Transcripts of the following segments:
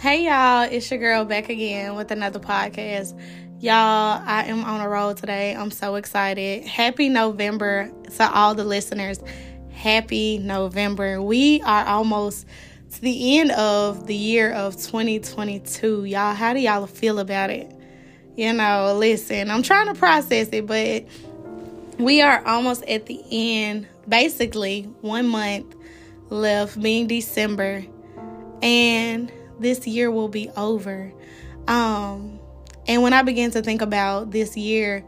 Hey y'all, it's your girl back again with another podcast. Y'all, I am on a roll today. I'm so excited. Happy November to all the listeners. Happy November. We are almost to the end of the year of 2022. Y'all, how do y'all feel about it? You know, listen, I'm trying to process it, but we are almost at the end. Basically, one month left, being December. And this year will be over. Um, and when I began to think about this year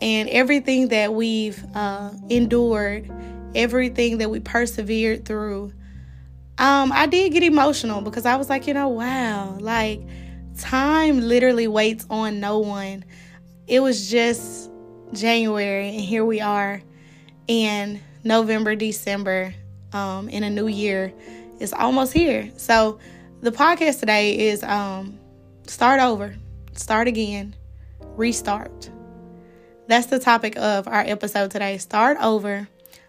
and everything that we've uh, endured, everything that we persevered through, um, I did get emotional because I was like, you know, wow, like time literally waits on no one. It was just January, and here we are in November, December, um, in a new year. It's almost here. So, the podcast today is um, start over, start again, restart. That's the topic of our episode today. Start over,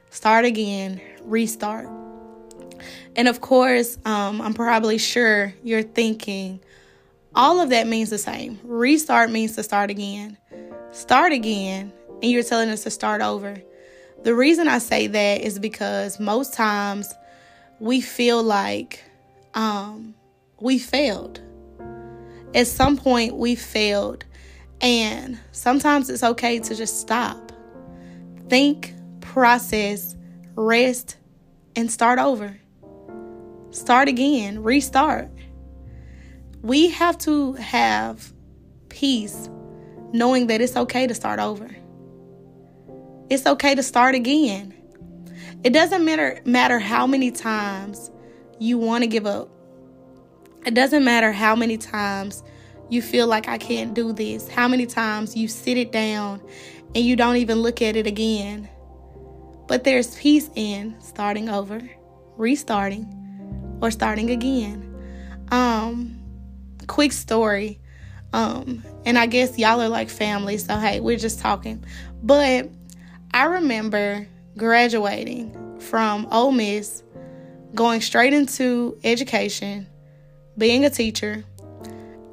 start again, restart. And of course, um, I'm probably sure you're thinking all of that means the same. Restart means to start again. Start again, and you're telling us to start over. The reason I say that is because most times we feel like um, we failed. At some point, we failed. And sometimes it's okay to just stop, think, process, rest, and start over. Start again, restart. We have to have peace knowing that it's okay to start over. It's okay to start again. It doesn't matter matter how many times you want to give up. It doesn't matter how many times you feel like I can't do this, how many times you sit it down and you don't even look at it again. But there's peace in starting over, restarting, or starting again. Um, quick story. Um, and I guess y'all are like family, so hey, we're just talking. But I remember graduating from Ole Miss, going straight into education, being a teacher.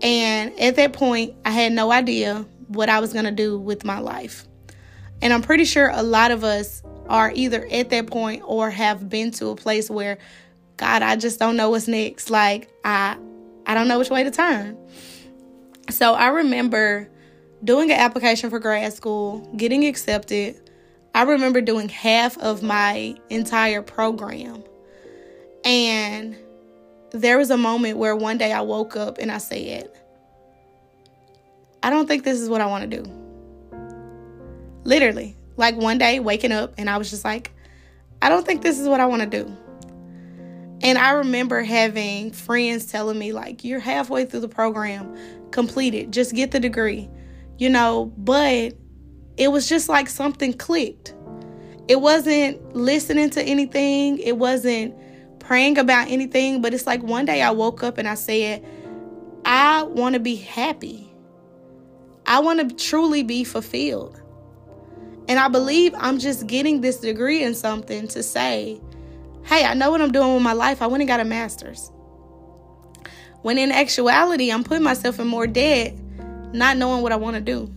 And at that point, I had no idea what I was going to do with my life. And I'm pretty sure a lot of us are either at that point or have been to a place where God, I just don't know what's next. Like I I don't know which way to turn. So I remember doing an application for grad school, getting accepted. I remember doing half of my entire program. And there was a moment where one day I woke up and I said, I don't think this is what I want to do. Literally, like one day waking up and I was just like, I don't think this is what I want to do. And I remember having friends telling me, like, you're halfway through the program, complete it, just get the degree, you know, but it was just like something clicked. It wasn't listening to anything, it wasn't praying about anything, but it's like one day I woke up and I said, I want to be happy. I want to truly be fulfilled. And I believe I'm just getting this degree in something to say, hey, I know what I'm doing with my life. I went and got a master's. When in actuality, I'm putting myself in more debt, not knowing what I want to do.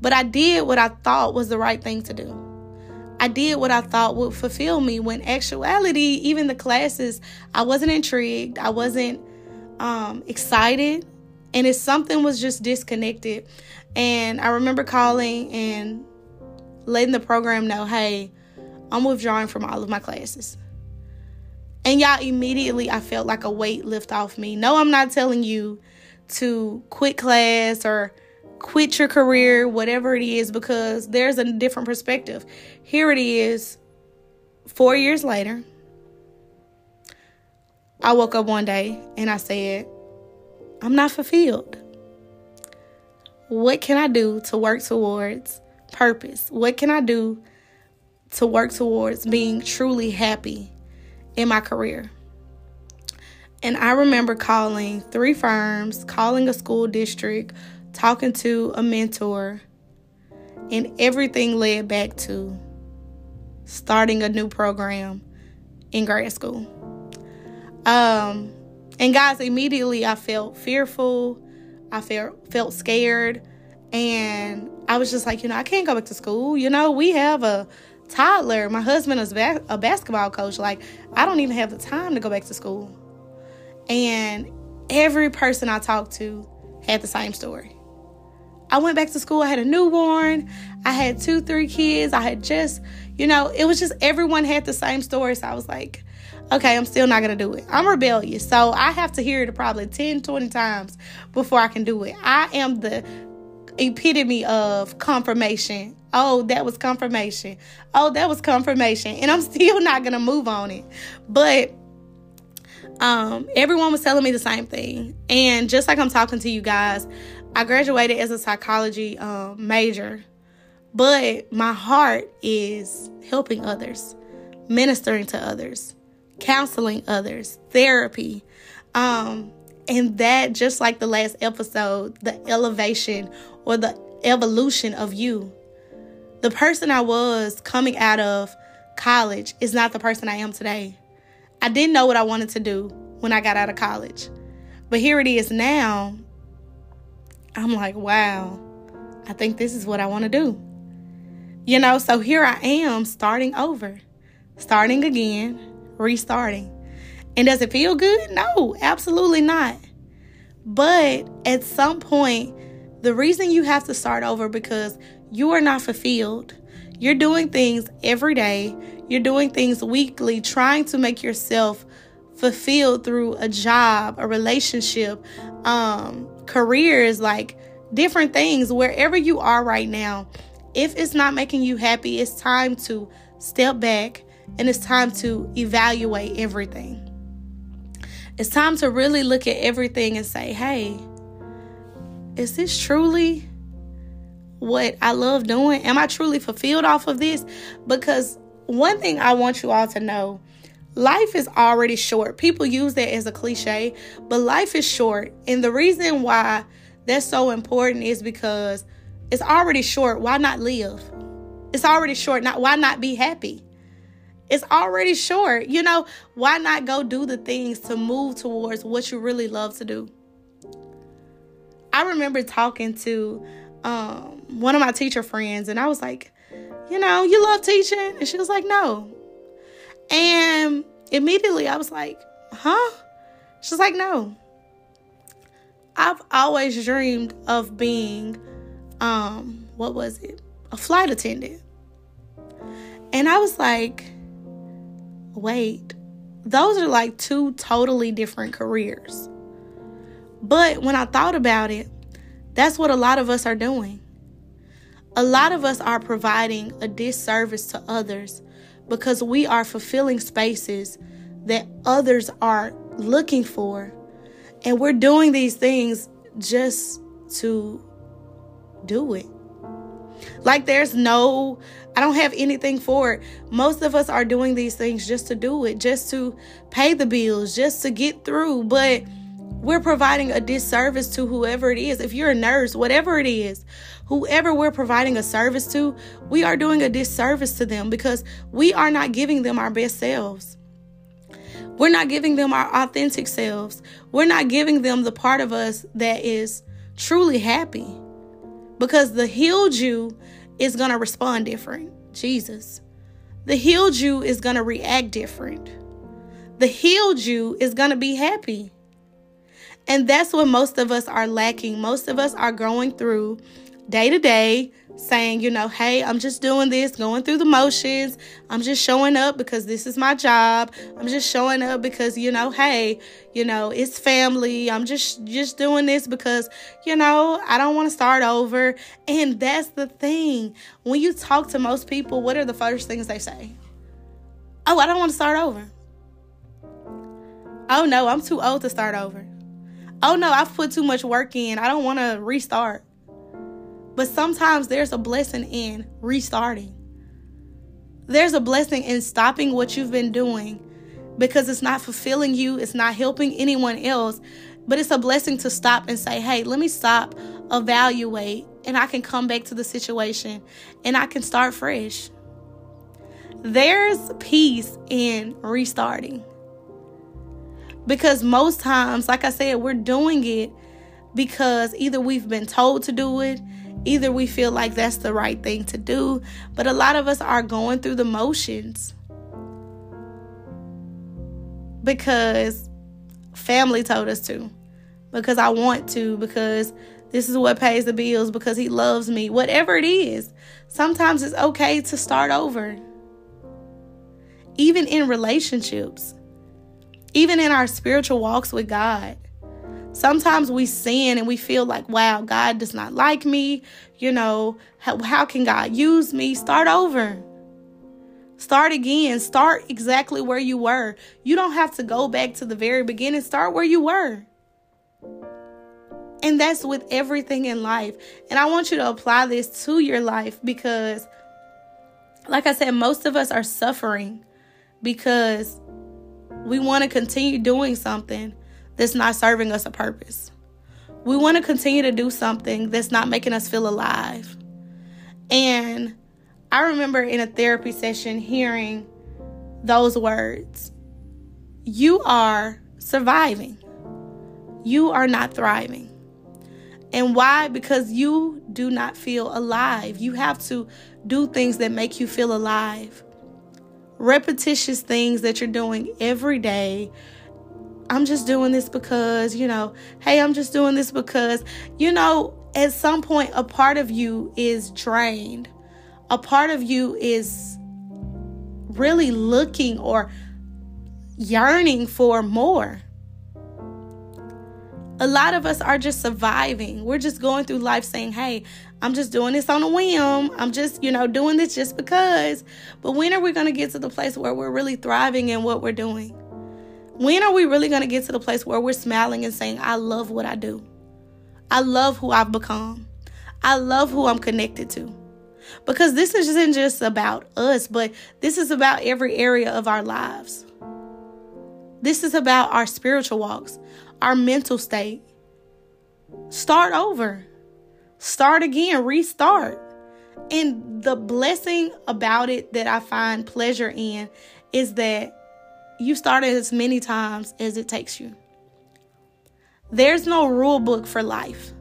But I did what I thought was the right thing to do. I did what I thought would fulfill me when actuality, even the classes, I wasn't intrigued. I wasn't um, excited. And if something was just disconnected. And I remember calling and letting the program know, hey, I'm withdrawing from all of my classes. And y'all, immediately I felt like a weight lift off me. No, I'm not telling you to quit class or quit your career, whatever it is, because there's a different perspective. Here it is, four years later. I woke up one day and I said, I'm not fulfilled. What can I do to work towards purpose? What can I do to work towards being truly happy in my career? And I remember calling three firms, calling a school district, talking to a mentor, and everything led back to starting a new program in grad school. Um, And guys, immediately I felt fearful. I felt felt scared. And I was just like, you know, I can't go back to school. You know, we have a toddler. My husband is a basketball coach. Like, I don't even have the time to go back to school. And every person I talked to had the same story. I went back to school. I had a newborn. I had two, three kids. I had just, you know, it was just everyone had the same story. So I was like, okay, I'm still not going to do it. I'm rebellious. So I have to hear it probably 10, 20 times before I can do it. I am the epitome of confirmation. Oh, that was confirmation. Oh, that was confirmation. And I'm still not going to move on it. But um, everyone was telling me the same thing. And just like I'm talking to you guys, I graduated as a psychology um, major, but my heart is helping others, ministering to others, counseling others, therapy. Um, and that, just like the last episode, the elevation or the evolution of you. The person I was coming out of college is not the person I am today. I didn't know what I wanted to do when I got out of college. But here it is now. I'm like, wow, I think this is what I want to do. You know, so here I am starting over, starting again, restarting. And does it feel good? No, absolutely not. But at some point, the reason you have to start over because you are not fulfilled. You're doing things every day. You're doing things weekly, trying to make yourself fulfilled through a job, a relationship, um, careers, like different things. Wherever you are right now, if it's not making you happy, it's time to step back and it's time to evaluate everything. It's time to really look at everything and say, hey, is this truly what I love doing? Am I truly fulfilled off of this? Because one thing I want you all to know life is already short. People use that as a cliche, but life is short. And the reason why that's so important is because it's already short. Why not live? It's already short. Not why not be happy? It's already short. You know, why not go do the things to move towards what you really love to do? I remember talking to um, one of my teacher friends, and I was like, you know, you love teaching? And she was like, no. And immediately I was like, huh? She's like, no. I've always dreamed of being, um, what was it? A flight attendant. And I was like, wait, those are like two totally different careers. But when I thought about it, that's what a lot of us are doing. A lot of us are providing a disservice to others because we are fulfilling spaces that others are looking for. And we're doing these things just to do it. Like there's no, I don't have anything for it. Most of us are doing these things just to do it, just to pay the bills, just to get through. But we're providing a disservice to whoever it is. If you're a nurse, whatever it is, whoever we're providing a service to, we are doing a disservice to them because we are not giving them our best selves. We're not giving them our authentic selves. We're not giving them the part of us that is truly happy. Because the healed you is going to respond different. Jesus. The healed you is going to react different. The healed you is going to be happy. And that's what most of us are lacking. Most of us are going through day to day saying, you know, hey, I'm just doing this, going through the motions. I'm just showing up because this is my job. I'm just showing up because, you know, hey, you know, it's family. I'm just just doing this because, you know, I don't want to start over. And that's the thing. When you talk to most people, what are the first things they say? Oh, I don't want to start over. Oh no, I'm too old to start over oh no, I've put too much work in. I don't want to restart. But sometimes there's a blessing in restarting. There's a blessing in stopping what you've been doing because it's not fulfilling you, it's not helping anyone else. But it's a blessing to stop and say, hey, let me stop, evaluate, and I can come back to the situation and I can start fresh. There's peace in restarting Because most times, like I said, we're doing it because either we've been told to do it, either we feel like that's the right thing to do, but a lot of us are going through the motions. Because family told us to, because I want to, because this is what pays the bills, because he loves me, whatever it is. Sometimes it's okay to start over. Even in relationships, even in our spiritual walks with God. Sometimes we sin and we feel like, wow, God does not like me. You know, how, how can God use me? Start over. Start again. Start exactly where you were. You don't have to go back to the very beginning. Start where you were. And that's with everything in life. And I want you to apply this to your life because, like I said, most of us are suffering because we want to continue doing something that's not serving us a purpose. We want to continue to do something that's not making us feel alive. And I remember in a therapy session hearing those words You are surviving, you are not thriving. And why? Because you do not feel alive. You have to do things that make you feel alive. Repetitious things that you're doing every day. I'm just doing this because, you know, hey, I'm just doing this because, you know, at some point, a part of you is drained. A part of you is really looking or yearning for more a lot of us are just surviving. We're just going through life saying, hey, I'm just doing this on a whim. I'm just, you know, doing this just because. But when are we going to get to the place where we're really thriving in what we're doing? When are we really going to get to the place where we're smiling and saying, I love what I do? I love who I've become. I love who I'm connected to. Because this isn't just about us, but this is about every area of our lives. This is about our spiritual walks, our mental state. Start over. Start again, restart. And the blessing about it that I find pleasure in is that you start it as many times as it takes you. There's no rule book for life.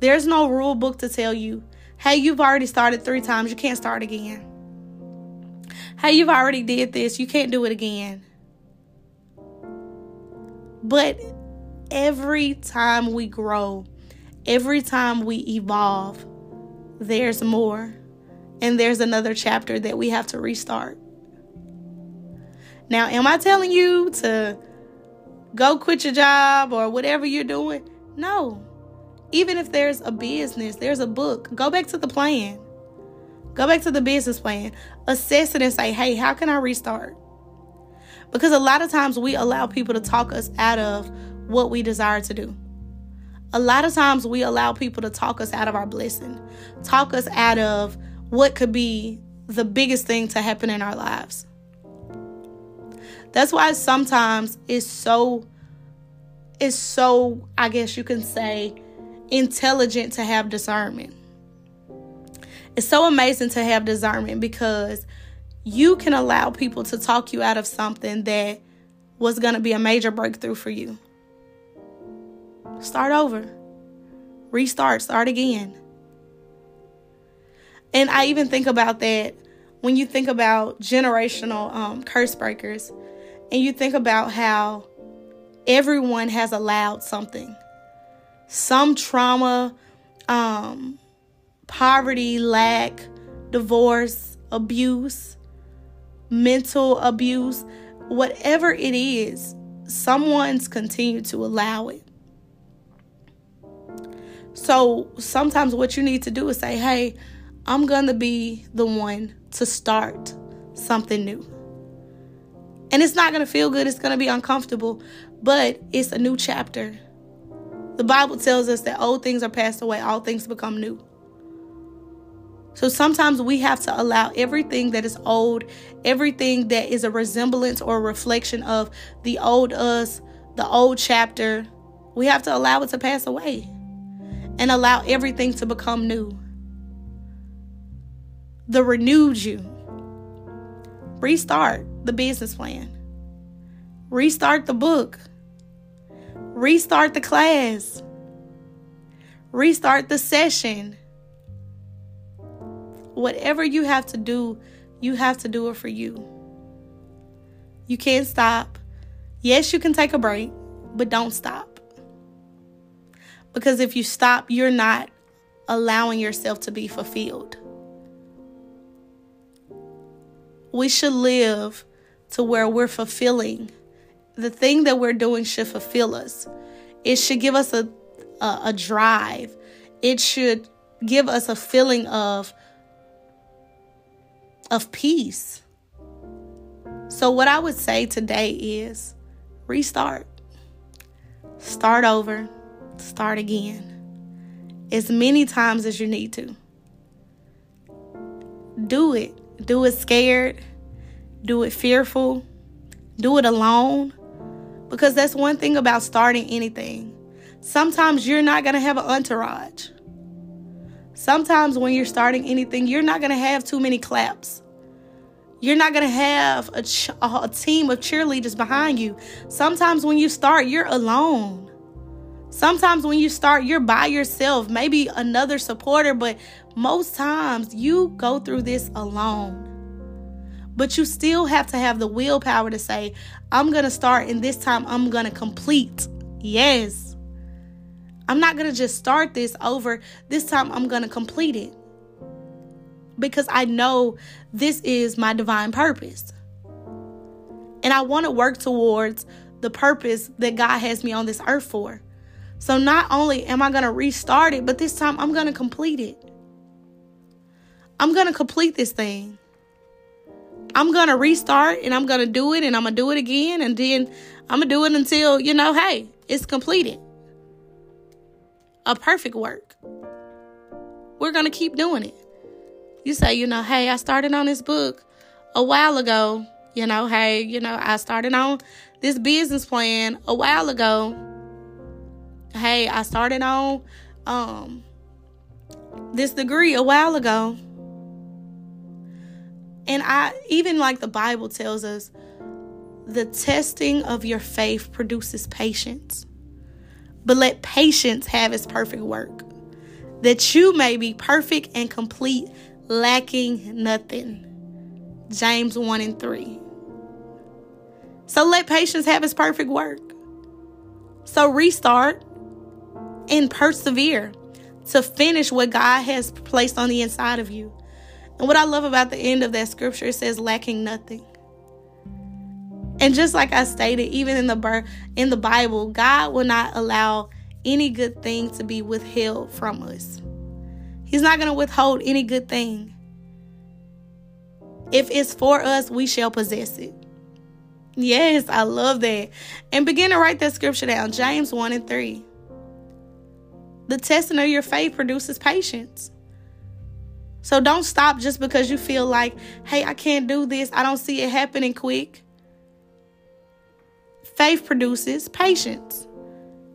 There's no rule book to tell you, hey, you've already started three times, you can't start again. Hey, you've already did this, you can't do it again. But every time we grow, every time we evolve, there's more. And there's another chapter that we have to restart. Now, am I telling you to go quit your job or whatever you're doing? No. Even if there's a business, there's a book, go back to the plan. Go back to the business plan. Assess it and say, hey, how can I restart? Because a lot of times we allow people to talk us out of what we desire to do. A lot of times we allow people to talk us out of our blessing, talk us out of what could be the biggest thing to happen in our lives. That's why sometimes it's so it's so I guess you can say intelligent to have discernment. It's so amazing to have discernment because you can allow people to talk you out of something that was going to be a major breakthrough for you. Start over. Restart. Start again. And I even think about that when you think about generational um, curse breakers and you think about how everyone has allowed something some trauma, um, poverty, lack, divorce, abuse, mental abuse, whatever it is, someone's continued to allow it. So sometimes what you need to do is say, hey, I'm going to be the one to start something new. And it's not going to feel good, it's going to be uncomfortable, but it's a new chapter. The Bible tells us that old things are passed away, all things become new. So sometimes we have to allow everything that is old, everything that is a resemblance or a reflection of the old us, the old chapter, we have to allow it to pass away and allow everything to become new. The renewed you. Restart the business plan. Restart the book. Restart the class. Restart the session. Whatever you have to do, you have to do it for you. You can't stop. Yes, you can take a break, but don't stop. Because if you stop, you're not allowing yourself to be fulfilled. We should live to where we're fulfilling. The thing that we're doing should fulfill us. It should give us a, a, a drive. It should give us a feeling of of peace. So what I would say today is restart. Start over. Start again. As many times as you need to. Do it. Do it scared. Do it fearful. Do it alone. Because that's one thing about starting anything. Sometimes you're not going to have an entourage. Sometimes when you're starting anything, you're not going to have too many claps. You're not going to have a, ch- a team of cheerleaders behind you. Sometimes when you start, you're alone. Sometimes when you start, you're by yourself, maybe another supporter, but most times you go through this alone. But you still have to have the willpower to say, I'm going to start and this time I'm going to complete. Yes. I'm not going to just start this over. This time I'm going to complete it. Because I know this is my divine purpose. And I want to work towards the purpose that God has me on this earth for. So not only am I going to restart it, but this time I'm going to complete it. I'm going to complete this thing. I'm going to restart and I'm going to do it and I'm going to do it again and then I'm going to do it until, you know, hey, it's completed. A perfect work. We're going to keep doing it. You say, you know, hey, I started on this book a while ago. You know, hey, you know, I started on this business plan a while ago hey, I started on um this degree a while ago. And I even like the Bible tells us the testing of your faith produces patience. But let patience have its perfect work, that you may be perfect and complete, lacking nothing. James 1 and 3. So let patience have its perfect work. So restart and persevere to finish what God has placed on the inside of you. And what I love about the end of that scripture, it says lacking nothing. And just like I stated, even in the in the Bible, God will not allow any good thing to be withheld from us. He's not going to withhold any good thing. If it's for us, we shall possess it. Yes, I love that. And begin to write that scripture down, James 1 and 3. The testing of your faith produces patience. So don't stop just because you feel like, hey, I can't do this. I don't see it happening quick. Faith produces patience,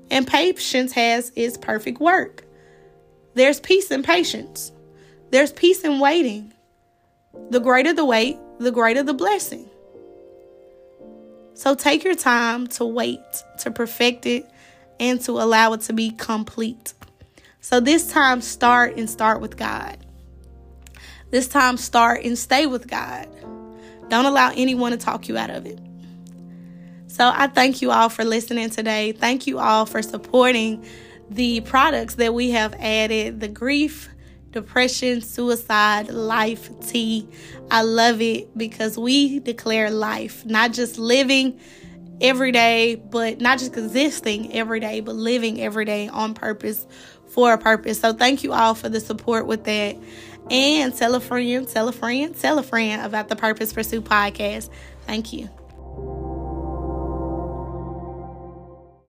and patience has its perfect work. There's peace in patience, there's peace in waiting. The greater the wait, the greater the blessing. So take your time to wait, to perfect it, and to allow it to be complete. So this time, start and start with God. This time, start and stay with God. Don't allow anyone to talk you out of it. So I thank you all for listening today. Thank you all for supporting the products that we have added the grief, depression, suicide, life tea. I love it because we declare life, not just living every day, but not just existing every day, but living every day on purpose for a purpose. So thank you all for the support with that. And tell a friend, tell a friend, tell a friend about the Purpose Pursuit podcast. Thank you.